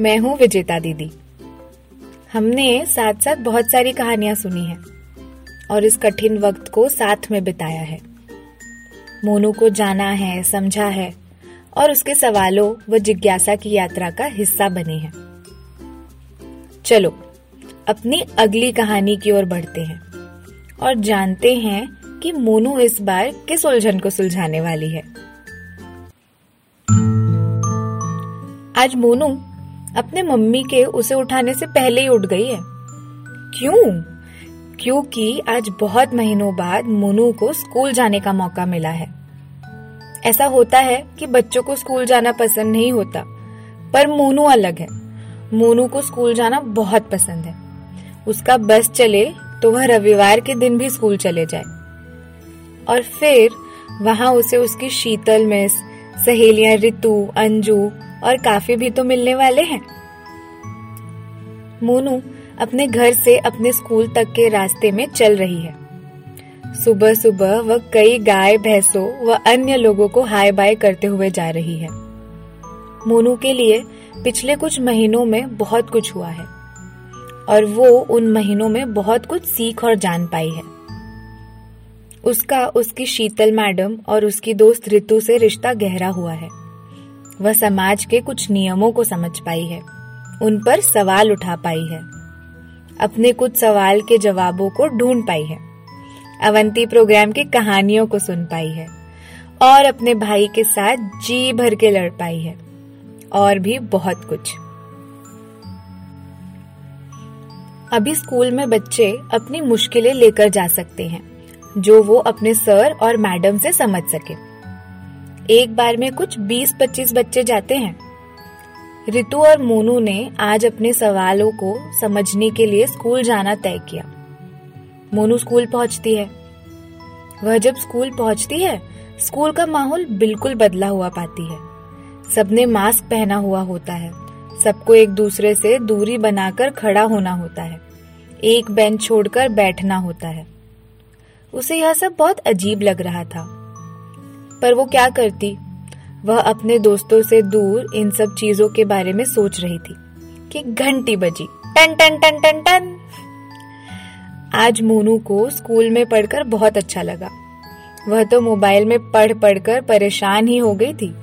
मैं हूँ विजेता दीदी। हमने साथ साथ बहुत सारी कहानियाँ सुनी हैं और इस कठिन वक्त को साथ में बिताया है। मोनू को जाना है, समझा है और उसके सवालों व जिज्ञासा की यात्रा का हिस्सा बने हैं। चलो, अपनी अगली कहानी की ओर बढ़ते हैं और जानते हैं कि मोनू इस बार किस उलझन को सुलझाने वाली है। आज मोनू अपने मम्मी के उसे उठाने से पहले ही उठ गई है। क्यों? क्योंकि आज बहुत महीनों बाद मोनू को स्कूल जाने का मौका मिला है। ऐसा होता है कि बच्चों को स्कूल जाना पसंद नहीं होता, पर मोनू अलग है। मोनू को स्कूल जाना बहुत पसंद है। उसका बस चले तो वह रविवार के दिन भी स्कूल चले जाए। और फिर वहाँ उसे उसकी शीतल मिस सहेलियाँ रितु, अंजू और काफ़ी भी तो मिलने वाले हैं। मोनू अपने घर से अपने स्कूल तक के रास्ते में चल रही है। सुबह सुबह वह कई गाय, भैंसों व अन्य लोगों को हाय बाय करते हुए जा रही है। मोनू के लिए पिछले कुछ महीनों में बहुत कुछ हुआ है और वो उन महीनों में बहुत कुछ सीख और जान पाई है। उसका, उसकी शीतल मैडम और उसकी दोस्त रितु से रिश्ता गहरा हुआ है। वह समाज के कुछ नियमों को समझ पाई है, उन पर सवाल उठा पाई है, अपने कुछ सवाल के जवाबों को ढूंढ पाई है, अवंती प्रोग्राम की कहानियों को सुन पाई है, और अपने भाई के साथ जी भर के लड़ पाई है, और भी बहुत कुछ। अभी स्कूल में बच्चे अपनी मुश्किलें लेकर जा सकते हैं। जो वो अपने सर और मैडम से समझ सके। एक बार में कुछ 20-25 बच्चे जाते हैं। रितु और मोनू ने आज अपने सवालों को समझने के लिए स्कूल जाना तय किया। मोनू स्कूल पहुँचती है। वह जब स्कूल पहुँचती है, स्कूल का माहौल बिल्कुल बदला हुआ पाती है। सबने मास्क पहना हुआ होता है। सबको एक दूसरे से दूरी बनाकर खड़ा होना होता है। एक बेंच छोड़कर बैठना होता है। उसे यह सब बहुत अजीब लग रहा था। पर वो क्या करती? वह अपने दोस्तों से दूर इन सब चीज़ों के बारे में सोच रही थी कि घंटी बजी। टन टन टन टन टन। आज मोनू को स्कूल में पढ़कर बहुत अच्छा लगा। वह तो मोबाइल में पढ़, पढ़कर परेशान ही हो गई थी।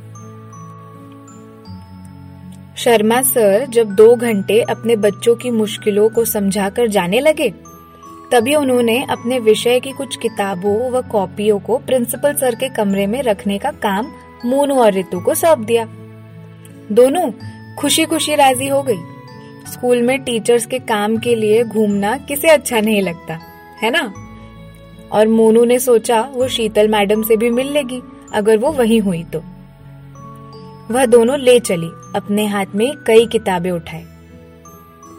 शर्मा सर जब दो घंटे अपने बच्चों की मुश्किलों को समझाकर जाने लगे तभी उन्होंने अपने विषय की कुछ किताबों व कॉपियों को प्रिंसिपल सर के कमरे में रखने का काम मोनू और रितु को सौंप दिया। दोनों खुशी खुशी राज़ी हो गई। स्कूल में टीचर्स के काम के लिए घूमना किसे अच्छा नहीं लगता, है ना? और मोनू ने सोचा वो शीतल मैडम से भी मिल लेगी, अगर वो वही हुई तो। वह दोनों ले चली, अपने हाथ में कई किताबें उठाए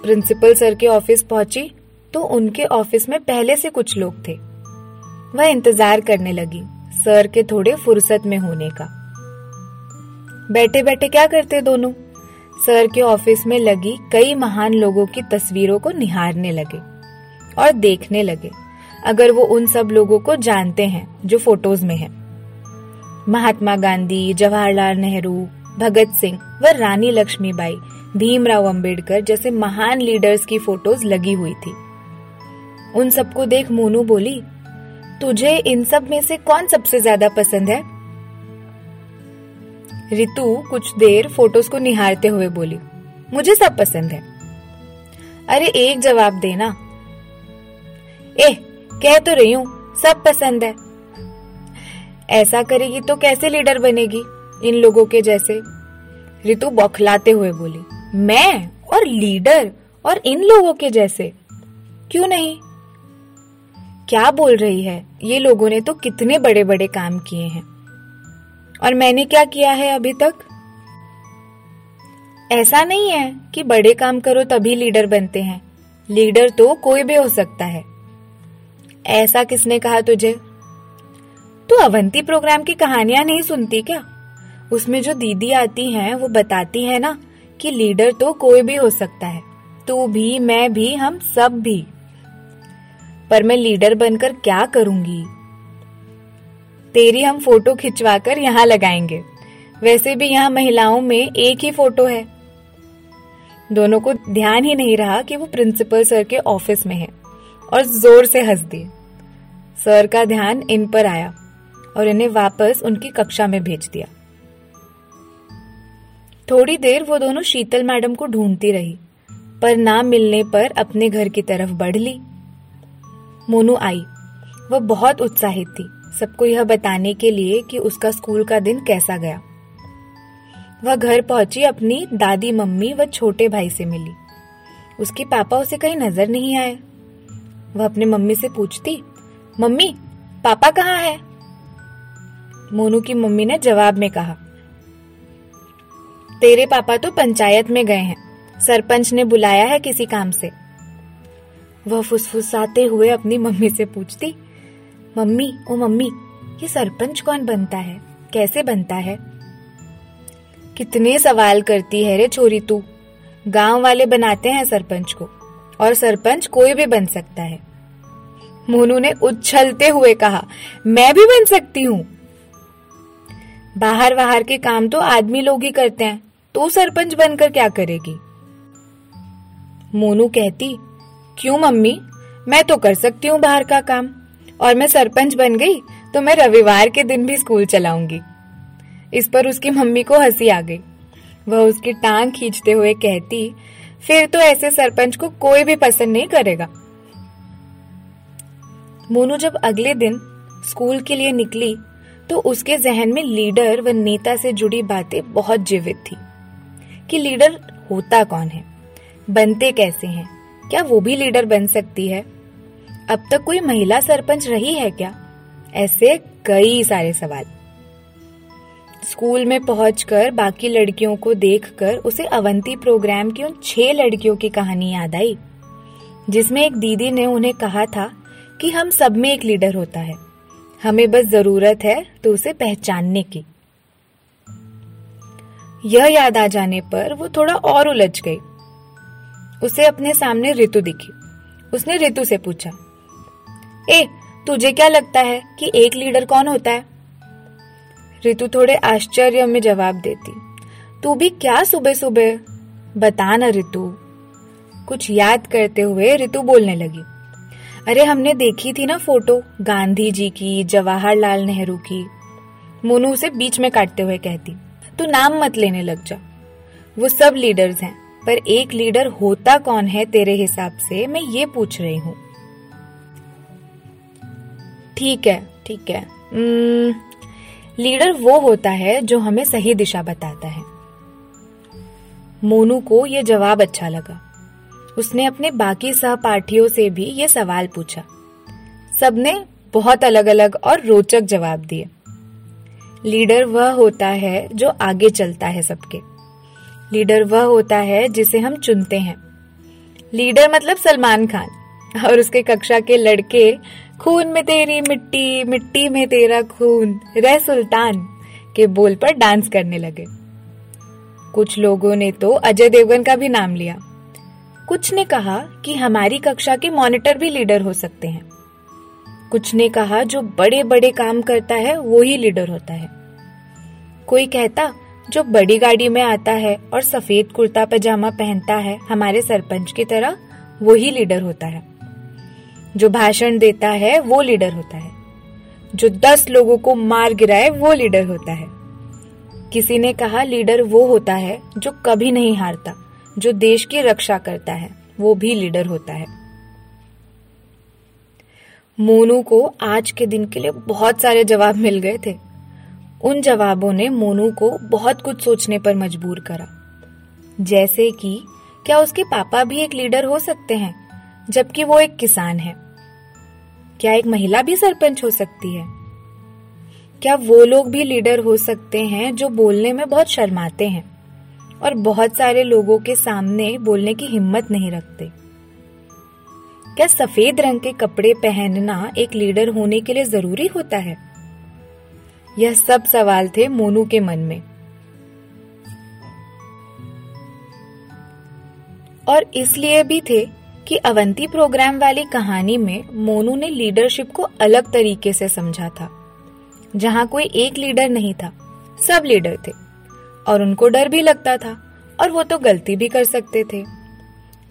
प्रिंसिपल सर के ऑफ़िस पहुँची तो उनके ऑफ़िस में पहले से कुछ लोग थे। वह इंतज़ार करने लगी, सर के थोड़े फुर्सत में होने का। बैठे बैठे क्या करते दोनों? सर के ऑफ़िस में लगी कई महान लोगों की तस्वीरों को निहारने लगे और देखने लगे, अगर वो उन सब लोगों को जानते हैं जो फ़ोटोज़ में हैं। महात्मा गांधी, जवाहरलाल नेहरू, भगत सिंह व रानी लक्ष्मीबाई, भीमराव अंबेडकर जैसे महान लीडर्स की फ़ोटोज़ लगी हुई थी। उन सबको देख मोनू बोली, तुझे इन सब में से कौन सबसे ज़्यादा पसंद है? रितु कुछ देर फ़ोटोज़ को निहारते हुए बोली, मुझे सब पसंद है। अरे, एक जवाब देना। ए, कह तो रही हूँ, सब पसंद है। ऐसा करेगी तो कैसे लीडर बनेगी इन लोगों के जैसे? रितु बौखलाते हुए बोली, मैं और लीडर और इन लोगों के जैसे? क्यों नहीं? क्या बोल रही है? ये लोगों ने तो कितने बड़े बड़े काम किए हैं। और मैंने क्या किया है अभी तक? ऐसा नहीं है कि बड़े काम करो तभी लीडर बनते हैं। लीडर तो कोई भी हो सकता है। ऐसा किसने कहा तुझे? तू अवंती प्रोग्राम की कहानियाँ नहीं सुनती क्या? उसमें जो दीदी आती हैं, वो बताती है ना कि लीडर तो कोई भी हो सकता है। तू भी, मैं भी, हम सब भी। पर मैं लीडर बनकर क्या करूँगी? तेरी हम फ़ोटो खिंचवाकर यहाँ लगाएँगे। वैसे भी यहाँ महिलाओं में एक ही फ़ोटो है। दोनों को ध्यान ही नहीं रहा कि वो प्रिंसिपल सर के ऑफ़िस में है और ज़ोर से हंस दिए। सर का ध्यान इन पर आया और इन्हें वापस उनकी कक्षा में भेज दिया। थोड़ी देर वो दोनों शीतल मैडम को ढूंढती रही, पर ना मिलने पर अपने घर की तरफ़ बढ़ ली। मोनू आई। वह बहुत उत्साहित थी, सबको यह बताने के लिए कि उसका स्कूल का दिन कैसा गया। वह घर पहुँची अपनी दादी मम्मी व छोटे भाई से मिली। उसके पापा उसे कहीं नज़र नहीं आए। वह अपने मम्मी से पूछती, मम्मी, पापा कहाँ है? मोनू की मम्मी ने जवाब में कहा, तेरे पापा तो पंचायत में गए हैं। सरपंच ने बुलाया है किसी काम से। वह फुसफुसाते हुए अपनी मम्मी से पूछती, मम्मी, ओ मम्मी, ये सरपंच कौन बनता है? कैसे बनता है? कितने सवाल करती है रे छोरी तू। गाँव वाले बनाते हैं सरपंच को, और सरपंच कोई भी बन सकता है। मोनू ने उछलते हुए कहा, मैं भी बन सकती हूँ। बाहर बाहर के काम तो आदमी लोग ही करते हैं तो सरपंच बनकर क्या करेगी? मोनू कहती क्यों मम्मी? मैं तो कर सकती हूँ बाहर का काम। और मैं सरपंच बन गई तो मैं रविवार के दिन भी स्कूल चलाऊँगी। इस पर उसकी मम्मी को हँसी आ गई। वह उसकी टांग खींचते हुए कहती, फिर तो ऐसे सरपंच को कोई भी पसंद नहीं करेगा। मोनू जब अगले दिन स्कूल के लिए निकली तो उसके जहन में लीडर व नेता से जुड़ी बातें बहुत जीवित थी कि लीडर होता कौन है? बनते कैसे हैं? क्या वो भी लीडर बन सकती है? अब तक कोई महिला सरपंच रही है क्या? ऐसे कई सारे सवाल। स्कूल में पहुंचकर बाकी लड़कियों को देखकर उसे अवंती प्रोग्राम की उन छह लड़कियों की कहानी याद आई, जिसमें एक दीदी ने उन्हें कहा था कि हम सब में एक लीडर होता है। हमें बस ज़रूरत है तो उसे पहचानने की। यह याद आ जाने पर वो थोड़ा और उलझ गई। उसे अपने सामने ऋतु दिखी। उसने ऋतु से पूछा, ए, तुझे क्या लगता है कि एक लीडर कौन होता है? ऋतु थोड़े आश्चर्य में जवाब देती, तू भी क्या सुबह सुबह बता ना ऋतु। कुछ याद करते हुए ऋतु बोलने लगी, अरे, हमने देखी थी ना फ़ोटो गांधी जी की, जवाहरलाल नेहरू की। मोनू उसे बीच में काटते हुए कहती, तू नाम मत लेने लग जा। वो सब लीडर्स हैं। पर एक लीडर होता कौन है तेरे हिसाब से? मैं ये पूछ रही हूँ। ठीक है ठीक है। लीडर वो होता है जो हमें सही दिशा बताता है। मोनू को यह जवाब अच्छा लगा। उसने अपने बाकी सहपाठियों से भी ये सवाल पूछा। सबने बहुत अलग अलग और रोचक जवाब दिए। लीडर वह होता है जो आगे चलता है सबके। लीडर वह होता है जिसे हम चुनते हैं। लीडर मतलब सलमान खान, और उसके कक्षा के लड़के, खून में तेरी मिट्टी मिट्टी में तेरा खून, रह सुल्तान, के बोल पर डांस करने लगे। कुछ लोगों ने तो अजय देवगन का भी नाम लिया। कुछ ने कहा कि हमारी कक्षा के मॉनिटर भी लीडर हो सकते हैं। कुछ ने कहा जो बड़े बड़े काम करता है, वो ही लीडर होता है। कोई कहता जो बड़ी गाड़ी में आता है और सफ़ेद कुर्ता पजामा पहनता है, हमारे सरपंच की तरह वो ही लीडर होता है। जो भाषण देता है, वो लीडर होता है। जो दस लोगों को मार गिराए, वो लीडर होता है। किसी ने कहा, लीडर वो होता है जो कभी नहीं हारता, जो देश की रक्षा करता है, वो भी लीडर होता है। मोनू को आज के दिन के लिए बहुत सारे जवाब मिल गए थे। उन जवाबों ने मोनू को बहुत कुछ सोचने पर मजबूर करा। जैसे कि, क्या उसके पापा भी एक लीडर हो सकते हैं, जबकि वो एक किसान है? क्या एक महिला भी सरपंच हो सकती है? क्या वो लोग भी लीडर हो सकते हैं जो बोलने में बहुत शर्माते हैं, और बहुत सारे लोगों के सामने बोलने की हिम्मत नहीं रखते? क्या सफ़ेद रंग के कपड़े पहनना एक लीडर होने के लिए ज़रूरी होता है? यह सब सवाल थे मोनू के मन में। और इसलिए भी थे कि अवंती प्रोग्राम वाली कहानी में मोनू ने लीडरशिप को अलग तरीके से समझा था। जहाँ कोई एक लीडर नहीं था, सब लीडर थे। और उनको डर भी लगता था, और वो तो गलती भी कर सकते थे।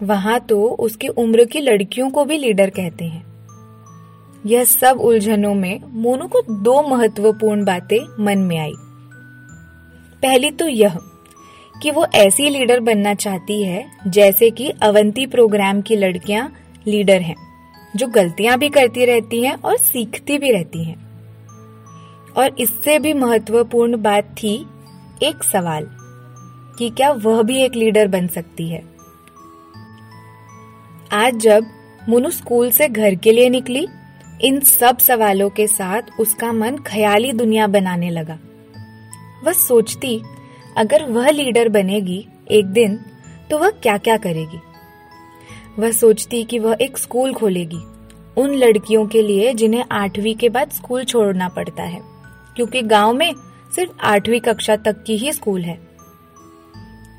वहाँ तो उसकी उम्र की लड़कियों को भी लीडर कहते हैं। यह सब उलझनों में मोनू को दो महत्वपूर्ण बातें मन में आई। पहली तो यह कि वो ऐसी लीडर बनना चाहती है, जैसे कि अवंती प्रोग्राम की लड़कियाँ लीडर हैं, जो गलतियाँ भी करती रहती हैं और सीखती भी रहती हैं। और इससे भी महत्वपूर्ण बात थी एक सवाल कि क्या वह भी एक लीडर बन सकती है। आज जब मुनु स्कूल से घर के लिए निकली इन सब सवालों के साथ उसका मन ख्याली दुनिया बनाने लगा। वह सोचती, अगर वह लीडर बनेगी एक दिन तो वह क्या क्या करेगी? वह सोचती कि वह एक स्कूल खोलेगी, उन लड़कियों के लिए जिन्हें आठवीं के बाद स्कूल छोड़ना पड़ता है, क्योंकि गाँव में सिर्फ़ आठवीं कक्षा तक की ही स्कूल है।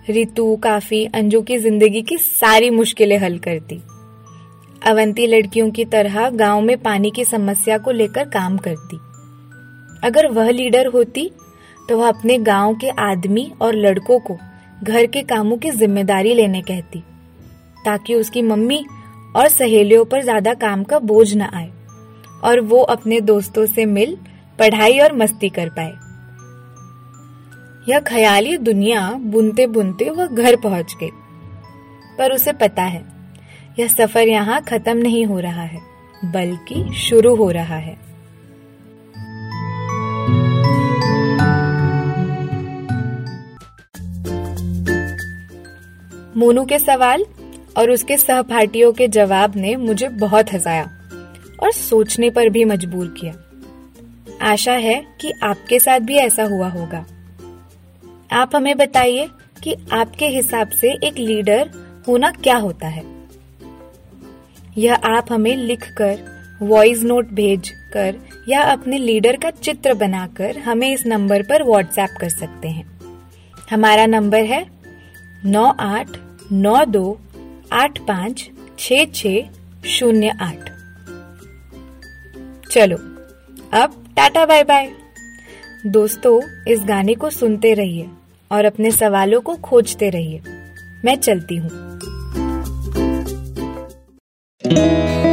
रितु काफ़ी अंजू की ज़िंदगी की सारी मुश्किलें हल करती। अवंती लड़कियों की तरह गाँव में पानी की समस्या को लेकर काम करती। अगर वह लीडर होती तो वह अपने गाँव के आदमी और लड़कों को घर के कामों की ज़िम्मेदारी लेने कहती, ताकि उसकी मम्मी और सहेलियों पर ज़्यादा काम का बोझ न आए और वो अपने दोस्तों से मिल, पढ़ाई और मस्ती कर पाए। यह ख्याली दुनिया बुनते बुनते वह घर पहुँच गई। पर उसे पता है यह सफ़र यहाँ खत्म नहीं हो रहा है, बल्कि शुरू हो रहा है। मोनू के सवाल और उसके सहपाठियों के जवाब ने मुझे बहुत हंसाया और सोचने पर भी मजबूर किया। आशा है कि आपके साथ भी ऐसा हुआ होगा। आप हमें बताइए कि आपके हिसाब से एक लीडर होना क्या होता है? यह आप हमें लिखकर वॉइस नोट भेज कर या अपने लीडर का चित्र बनाकर हमें इस नंबर पर व्हाट्सएप कर सकते हैं। हमारा नंबर है नौ आठ नौ दो आठ पाँच छ छ शून्य आठ। चलो, अब टाटा बाय बाय। दोस्तों, इस गाने को सुनते रहिए और अपने सवालों को खोजते रहिए। मैं चलती हूँ। मेरी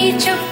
इतनी सी